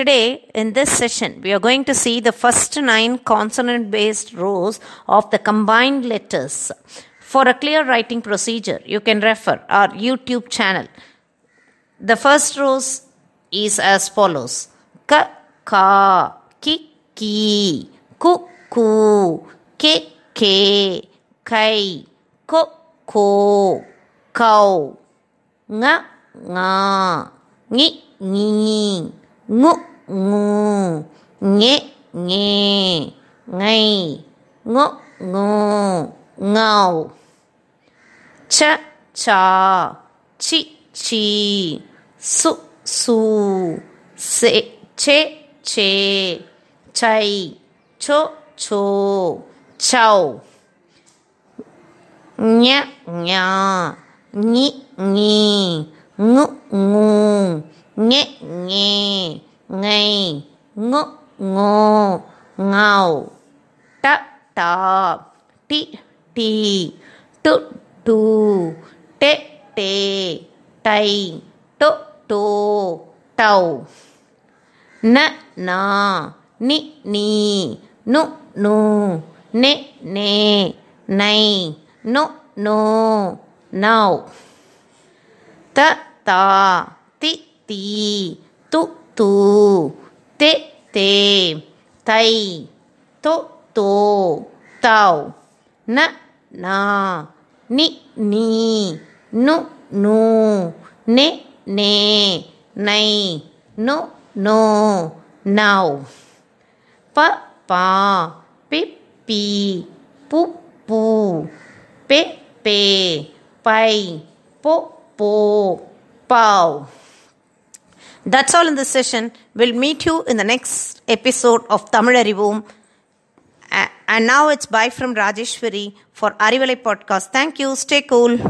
Today, in this session, we are going to see the first nine consonant based rows of the combined letters. For a clear writing procedure, you can refer our YouTube channel. The first rows is as follows Ka, Ka, Ki, Ki, Ku, Ku, Ke, Ke, Kai, Ko, Ko, Kau, Nga, nga, ngi, ngi, ngu, ngu nghé nghe ngay ngộ ngô, ngầu. Chá trò chi chi su su sẽ chế chế chay chô chô chầu. Nhá, nhò, nhị, nhì ngụ ngu nhẹ màu tọ tọ tị tị tụ tụ tê tê tay tụ tụ tàu. Nã nọ nị nị nụ nụ nê nê này nụ nụ nào tọ tọ tị tị tụ tụ tê tê tay to to tao na na ni ni nu nu ne ne nay no no now pa pa pi pi pu pu pe pe pai po po pow that's all in this session. We'll meet you in the next episode of tamil arivom and now it's bye from Rajeshwari for Arivale Podcast. Thank you. Stay cool.